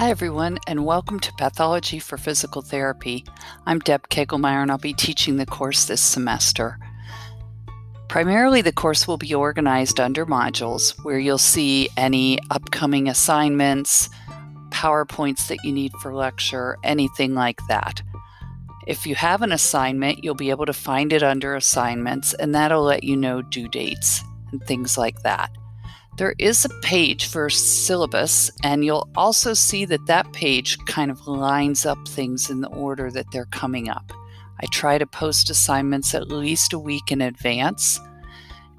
Hi, everyone, and welcome to Pathology for Physical Therapy. I'm Deb Kegelmeyer, and I'll be teaching the course this semester. Primarily, the course will be organized under modules where you'll see any upcoming assignments, PowerPoints that you need for lecture, anything like that. If you have an assignment, you'll be able to find it under assignments, and that'll let you know due dates and things like that. There is a page for syllabus, and you'll also see that that page kind of lines up things in the order that they're coming up. I try to post assignments at least a week in advance,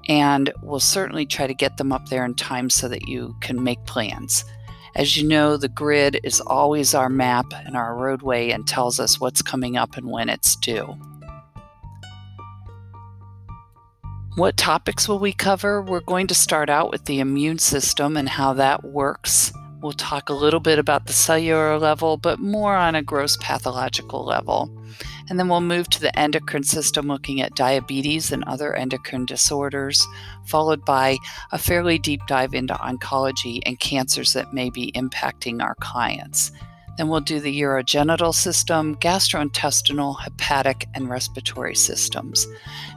and we'll certainly try to get them up there in time so that you can make plans. As you know, the grid is always our map and our roadway and tells us what's coming up and when it's due. What topics will we cover? We're going to start out with the immune system and how that works. We'll talk a little bit about the cellular level, but more on a gross pathological level. And then we'll move to the endocrine system, looking at diabetes and other endocrine disorders, followed by a fairly deep dive into oncology and cancers that may be impacting our clients. Then we'll do the urogenital system, gastrointestinal, hepatic, and respiratory systems.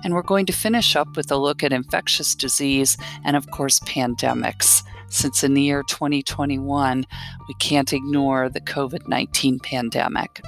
And we're going to finish up with a look at infectious disease and, of course, pandemics. Since in the year 2021, we can't ignore the COVID 19 pandemic.